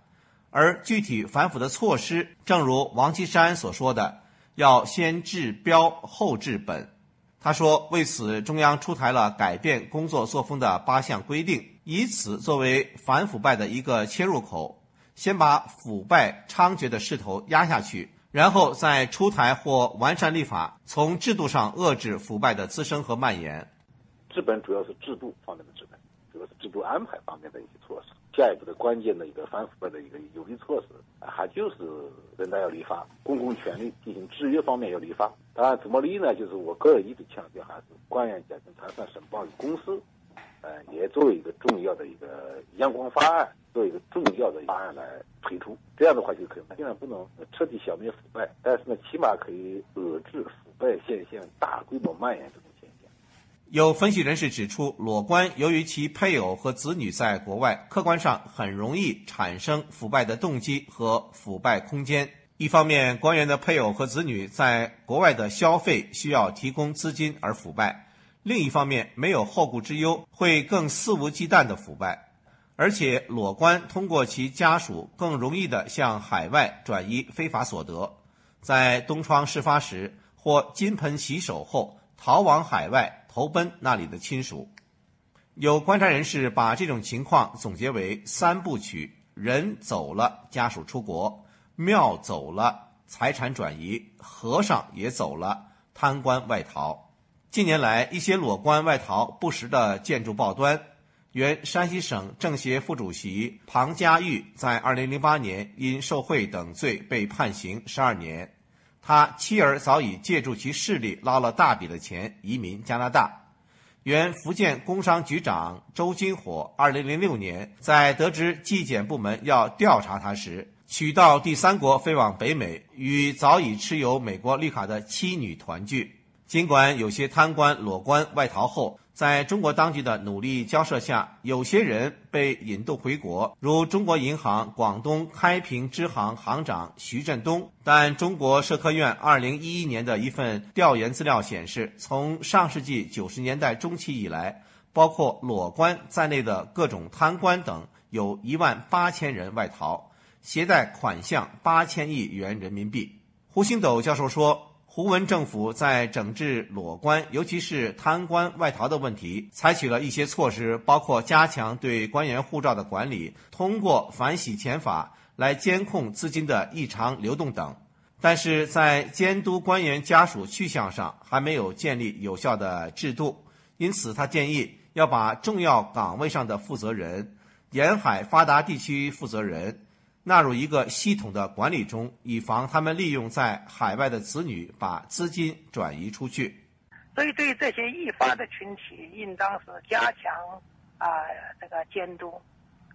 而具体反腐的措施，正如王岐山所说的，要先治标后治本。”他说：“为此，中央出台了改变工作作风的八项规定，以此作为反腐败的一个切入口，先把腐败猖獗的势头压下去。”然后再出台或完善立法，从制度上遏制腐败的滋生和蔓延。治本主要是制度方面的治本，主要是制度安排方面的一些措施。下一步的关键的一个反腐败的一个有力措施，还就是人大要立法，公共权力进行制约方面要立法。当然，怎么立呢？就是我个人一直强调，还是官员加征财产申报与公司，呃，也作为一个重要的一个阳光方案，作为一个重要的方案来推出。这样的话就可以，虽然不能彻底消灭腐败，但是呢，起码可以遏制腐败现象大规模蔓延这种。有分析人士指出，裸官由于其配偶和子女在国外，客观上很容易产生腐败的动机和腐败空间。一方面，官员的配偶和子女在国外的消费需要提供资金而腐败。另一方面，没有后顾之忧，会更肆无忌惮的腐败，而且裸官通过其家属更容易的向海外转移非法所得，在东窗事发时或金盆洗手后逃往海外投奔那里的亲属。有观察人士把这种情况总结为三部曲：人走了，家属出国；庙走了，财产转移；和尚也走了，贪官外逃。近年来，一些裸官外逃不实的建筑报端。原山西省政协副主席庞家玉在2008年因受贿等罪被判刑十二年，他妻儿早已借助其势力捞了大笔的钱移民加拿大。原福建工商局长周金火2006年在得知纪检部门要调查他时，取到第三国飞往北美，与早已持有美国绿卡的妻女团聚。尽管有些贪官裸官外逃后，在中国当局的努力交涉下，有些人被引渡回国，如中国银行广东开平支行行长徐振东。但中国社科院2011年的一份调研资料显示，从上世纪90年代中期以来，包括裸官在内的各种贪官等有一万八千人外逃，携带款项八千亿元人民币。胡星斗教授说。胡文政府在整治裸官，尤其是贪官外逃的问题，采取了一些措施，包括加强对官员护照的管理，通过反洗钱法来监控资金的异常流动等。但是在监督官员家属去向上，还没有建立有效的制度。因此，他建议要把重要岗位上的负责人、沿海发达地区负责人。纳入一个系统的管理中，以防他们利用在海外的子女把资金转移出去。所以，对这些易发的群体，应当是加强啊这个监督，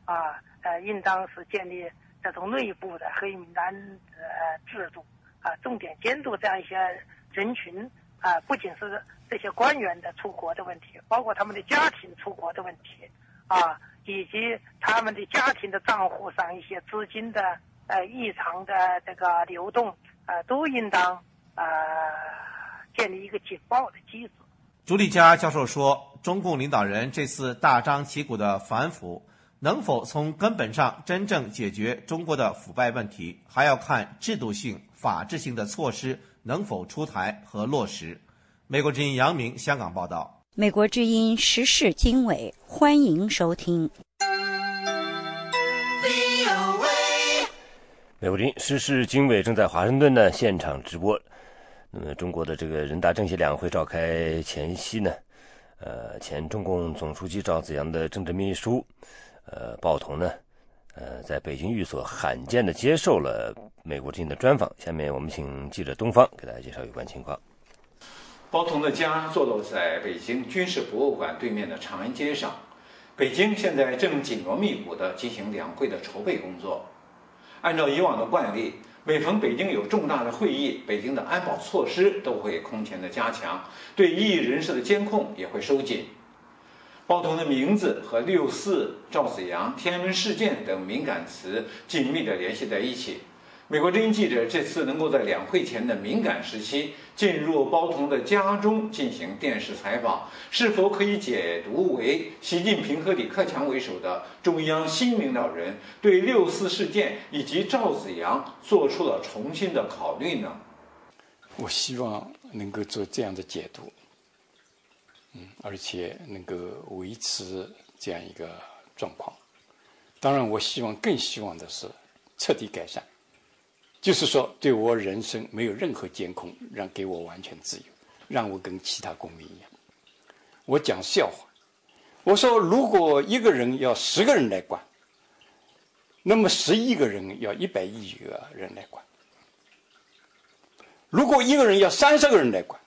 啊呃，应当是建立这种内部的黑名单呃制度啊，重点监督这样一些人群啊，不仅是这些官员的出国的问题，包括他们的家庭出国的问题啊。以及他们的家庭的账户上一些资金的呃异常的这个流动，呃，都应当呃建立一个警报的机制。朱立佳教授说，中共领导人这次大张旗鼓的反腐，能否从根本上真正解决中国的腐败问题，还要看制度性、法治性的措施能否出台和落实。美国之音杨明香港报道。美国之音时事经纬，欢迎收听。美国之音时事经纬正在华盛顿呢现场直播。那么，中国的这个人大政协两会召开前夕呢，呃，前中共总书记赵紫阳的政治秘书，呃，鲍彤呢，呃，在北京寓所罕见的接受了美国之音的专访。下面我们请记者东方给大家介绍有关情况。包同的家坐落在北京军事博物馆对面的长安街上。北京现在正紧锣密鼓地进行两会的筹备工作。按照以往的惯例，每逢北京有重大的会议，北京的安保措施都会空前的加强，对异议人士的监控也会收紧。包同的名字和六四、赵子阳、天安门事件等敏感词紧密地联系在一起。美国之音记者这次能够在两会前的敏感时期进入包同的家中进行电视采访，是否可以解读为习近平和李克强为首的中央新领导人对六四事件以及赵子阳做出了重新的考虑呢？我希望能够做这样的解读，嗯，而且能够维持这样一个状况。当然，我希望更希望的是彻底改善。就是说，对我人生没有任何监控，让给我完全自由，让我跟其他公民一样。我讲笑话，我说如果一个人要十个人来管，那么十亿个人要一百亿个人来管；如果一个人要三十个人来管，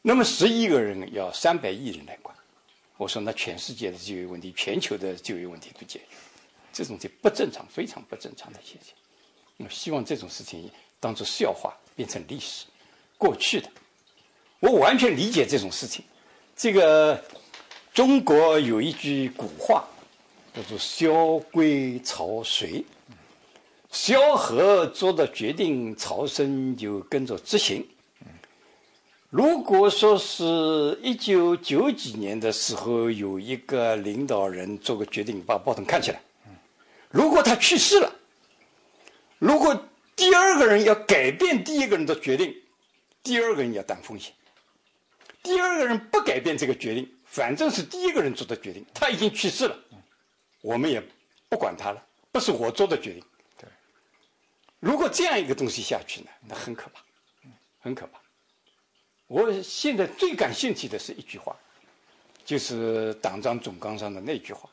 那么十亿个人要三百亿人来管。我说那全世界的就业问题，全球的就业问题都解决，这种就不正常，非常不正常的现象。我希望这种事情当做笑话变成历史，过去的。我完全理解这种事情。这个中国有一句古话，叫做“萧规曹随”。萧何做的决定，曹参就跟着执行。如果说是一九九几年的时候，有一个领导人做个决定，把报童看起来，如果他去世了。如果第二个人要改变第一个人的决定，第二个人要担风险。第二个人不改变这个决定，反正是第一个人做的决定，他已经去世了，我们也不管他了，不是我做的决定。对。如果这样一个东西下去呢，那很可怕，很可怕。我现在最感兴趣的是一句话，就是党章总纲上的那句话：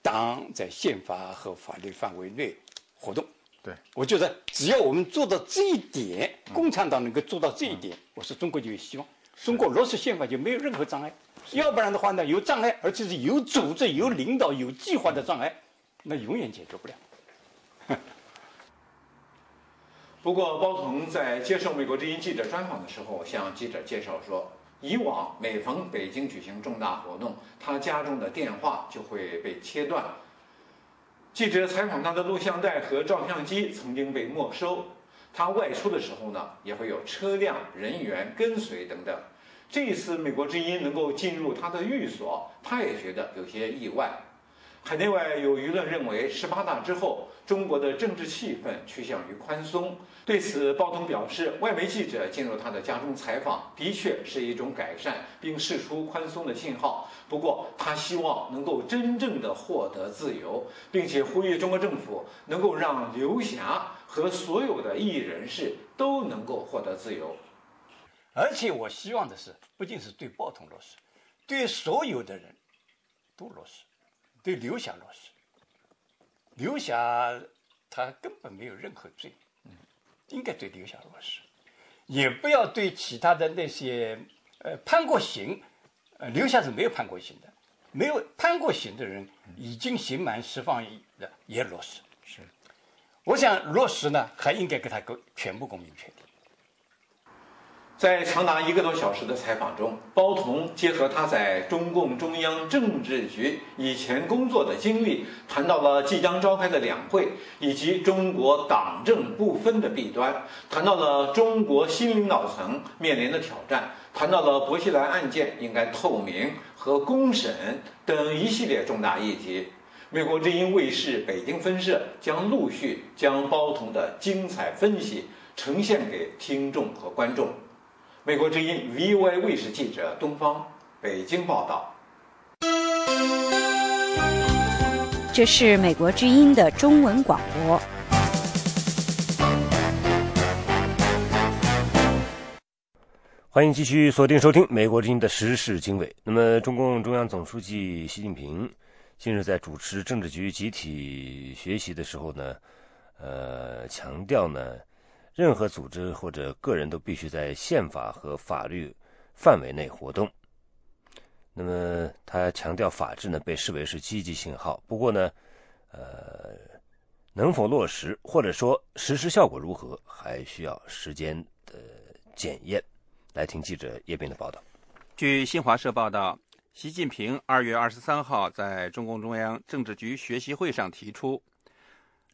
党在宪法和法律范围内活动。对，我觉得只要我们做到这一点，共产党能够做到这一点，我说中国就有希望。中国落实宪法就没有任何障碍，要不然的话呢，有障碍，而且是有组织、有领导、有计划的障碍，那永远解决不了。不过，包同在接受美国之音记者专访的时候，向记者介绍说，以往每逢北京举行重大活动，他家中的电话就会被切断。记者采访他的录像带和照相机曾经被没收，他外出的时候呢，也会有车辆人员跟随等等。这一次美国之音能够进入他的寓所，他也觉得有些意外。海内外有舆论认为，十八大之后，中国的政治气氛趋向于宽松。对此，鲍通表示，外媒记者进入他的家中采访，的确是一种改善，并释出宽松的信号。不过，他希望能够真正的获得自由，并且呼吁中国政府能够让刘霞和所有的异议人士都能够获得自由。而且，我希望的是，不仅是对鲍通落实，对所有的人都落实。对刘霞落实，刘霞他根本没有任何罪，应该对刘霞落实，也不要对其他的那些呃判过刑，呃刘霞是没有判过刑的，没有判过刑的人已经刑满释放的也落实。是，我想落实呢，还应该给他个全部公民权利。在长达一个多小时的采访中，包同结合他在中共中央政治局以前工作的经历，谈到了即将召开的两会以及中国党政不分的弊端，谈到了中国新领导层面临的挑战，谈到了薄熙来案件应该透明和公审等一系列重大议题。美国之音卫视北京分社将陆续将包同的精彩分析呈现给听众和观众。美国之音 VOA 卫视记者东方北京报道。这是美国之音的中文广播。欢迎继续锁定收听美国之音的时事经纬。那么，中共中央总书记习近平近日在主持政治局集体学习的时候呢，呃，强调呢。任何组织或者个人都必须在宪法和法律范围内活动。那么，他强调法治呢，被视为是积极信号。不过呢，呃，能否落实或者说实施效果如何，还需要时间的检验。来听记者叶斌的报道。据新华社报道，习近平二月二十三号在中共中央政治局学习会上提出。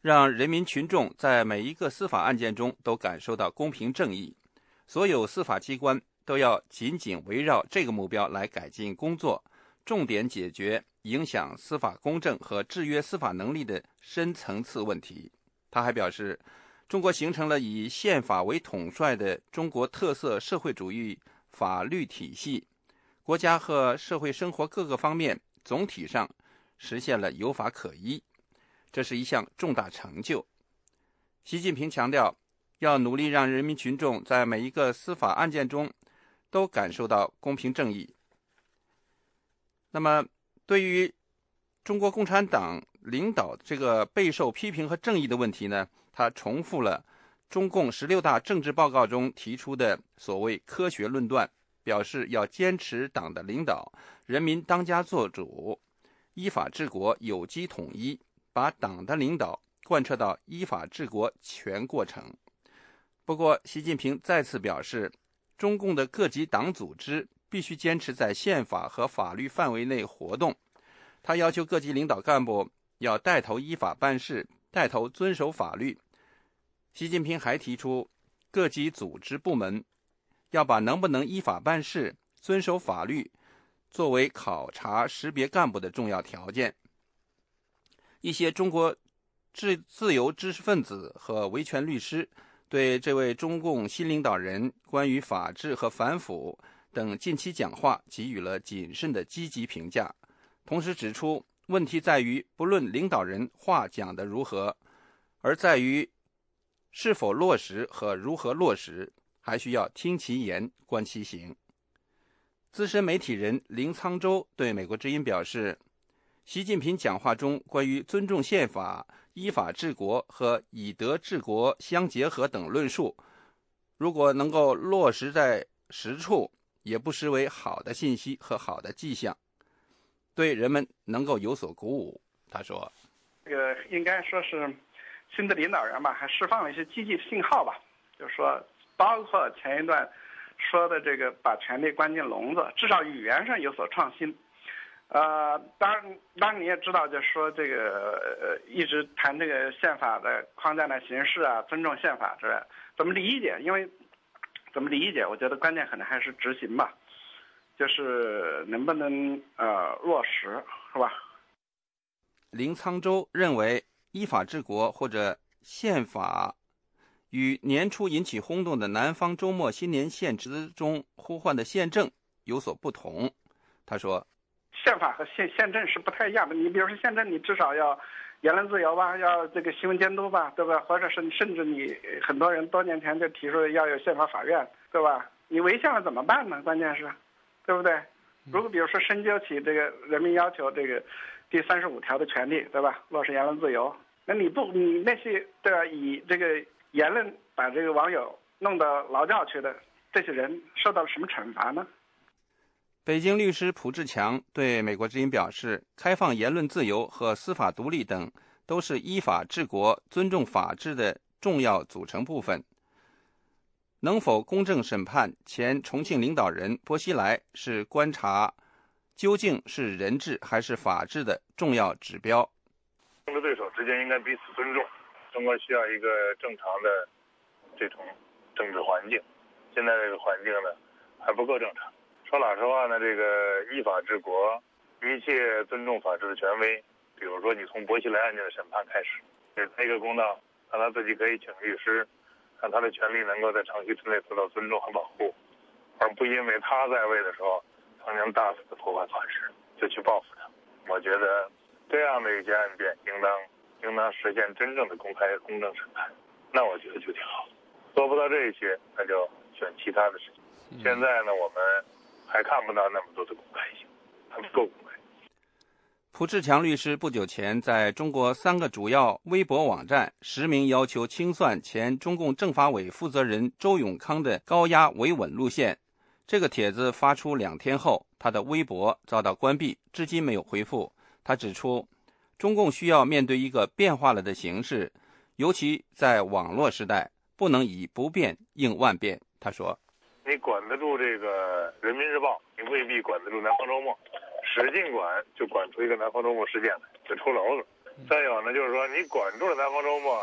让人民群众在每一个司法案件中都感受到公平正义，所有司法机关都要紧紧围绕这个目标来改进工作，重点解决影响司法公正和制约司法能力的深层次问题。他还表示，中国形成了以宪法为统帅的中国特色社会主义法律体系，国家和社会生活各个方面总体上实现了有法可依。这是一项重大成就。习近平强调，要努力让人民群众在每一个司法案件中都感受到公平正义。那么，对于中国共产党领导这个备受批评和正义的问题呢？他重复了中共十六大政治报告中提出的所谓科学论断，表示要坚持党的领导，人民当家作主，依法治国，有机统一。把党的领导贯彻到依法治国全过程。不过，习近平再次表示，中共的各级党组织必须坚持在宪法和法律范围内活动。他要求各级领导干部要带头依法办事，带头遵守法律。习近平还提出，各级组织部门要把能不能依法办事、遵守法律作为考察识别干部的重要条件。一些中国自自由知识分子和维权律师对这位中共新领导人关于法治和反腐等近期讲话给予了谨慎的积极评价，同时指出，问题在于不论领导人话讲得如何，而在于是否落实和如何落实，还需要听其言观其行。资深媒体人林沧州对美国之音表示。习近平讲话中关于尊重宪法、依法治国和以德治国相结合等论述，如果能够落实在实处，也不失为好的信息和好的迹象，对人们能够有所鼓舞。他说：“这个应该说是新的领导人吧，还释放了一些积极信号吧，就是说，包括前一段说的这个把权力关进笼子，至少语言上有所创新。”呃，当然，当然你也知道，就是说这个呃，一直谈这个宪法的框架的形式啊，尊重宪法之类，怎么理解？因为怎么理解？我觉得关键可能还是执行吧。就是能不能呃落实，是吧？林沧州认为，依法治国或者宪法与年初引起轰动的南方周末新年献词中呼唤的宪政有所不同。他说：“宪法和宪宪政是不太一样的。你比如说宪政，你至少要言论自由吧，要这个新闻监督吧，对吧？或者是甚至你很多人多年前就提出要有宪法法院，对吧？你违宪了怎么办呢？关键是，对不对？如果比如说深究起这个人民要求这个。”第三十五条的权利，对吧？落实言论自由。那你不，你那些对吧？以这个言论把这个网友弄到劳教去的这些人，受到了什么惩罚呢？北京律师蒲志强对美国之音表示：“开放言论自由和司法独立等，都是依法治国、尊重法治的重要组成部分。能否公正审判前重庆领导人薄熙来，是观察。”究竟是人治还是法治的重要指标？政治对手之间应该彼此尊重。中国需要一个正常的这种政治环境，现在这个环境呢还不够正常。说老实话呢，这个依法治国，一切尊重法治的权威。比如说，你从薄熙来案件的审判开始，给他一个公道，让他自己可以请律师，让他的权利能够在长期之内得到尊重和保护，而不因为他在位的时候。曾经大肆的破坏法治，就去报复他。我觉得这样的一些案件，应当应当实现真正的公开、公正审判。那我觉得就挺好。做不到这些，那就选其他的事情。现在呢，我们还看不到那么多的公开性，还不够公开。蒲志强律师不久前在中国三个主要微博网站实名要求清算前中共政法委负责人周永康的高压维稳路线。这个帖子发出两天后，他的微博遭到关闭，至今没有回复。他指出，中共需要面对一个变化了的形势，尤其在网络时代，不能以不变应万变。他说：“你管得住这个《人民日报》，你未必管得住《南方周末》，使劲管就管出一个《南方周末》事件来，就出篓子。再有呢，就是说你管住了《南方周末》，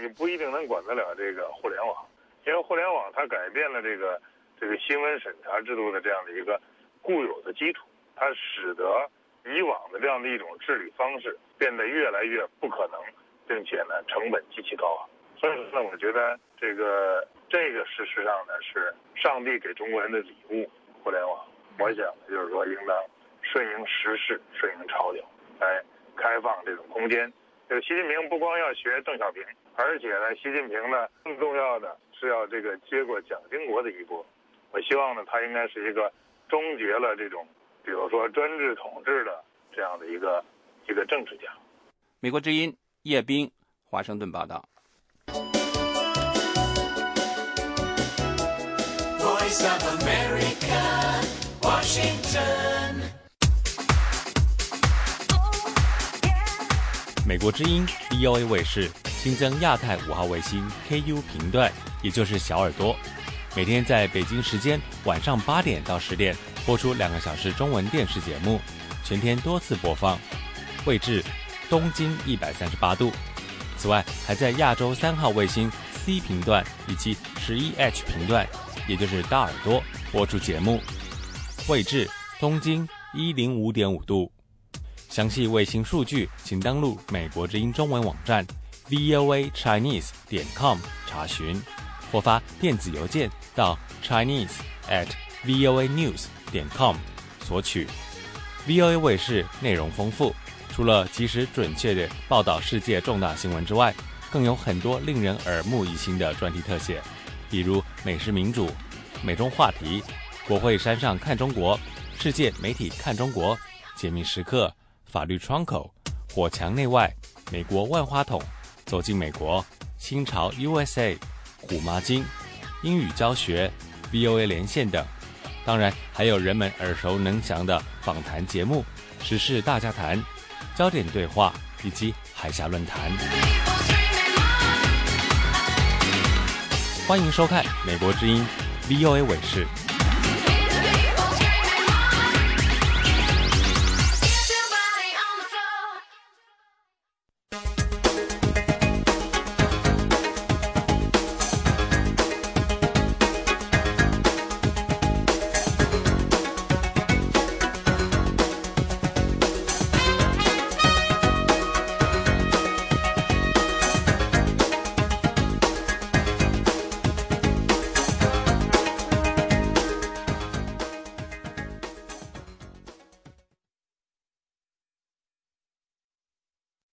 你不一定能管得了这个互联网，因为互联网它改变了这个。”这个新闻审查制度的这样的一个固有的基础，它使得以往的这样的一种治理方式变得越来越不可能，并且呢成本极其高昂。所以说呢，我觉得这个这个事实上呢是上帝给中国人的礼物，互联网。我想就是说，应当顺应时势，顺应潮流，来开放这种空间。这个习近平不光要学邓小平，而且呢，习近平呢更重要的是要这个接过蒋经国的衣钵。我希望呢，他应该是一个终结了这种，比如说专制统治的这样的一个一个政治家。美国之音叶斌，华盛顿报道。Boys of america washington 美国之音 VOA 卫视新增亚太五号卫星 KU 频段，也就是小耳朵。每天在北京时间晚上八点到十点播出两个小时中文电视节目，全天多次播放，位置东经一百三十八度。此外，还在亚洲三号卫星 C 频段以及十一 H 频段，也就是大耳朵播出节目，位置东经一零五点五度。详细卫星数据，请登录美国之音中文网站 voa chinese 点 com 查询。或发电子邮件到 chinese at voa news 点 com 索取。VOA 卫视内容丰富，除了及时准确地报道世界重大新闻之外，更有很多令人耳目一新的专题特写，比如美食民主、美中话题、国会山上看中国、世界媒体看中国、解密时刻、法律窗口、火墙内外、美国万花筒、走进美国、新潮 USA。虎妈经、英语教学、VOA 连线等，当然还有人们耳熟能详的访谈节目、时事大家谈、焦点对话以及海峡论坛。欢迎收看美国之音 VOA 卫视。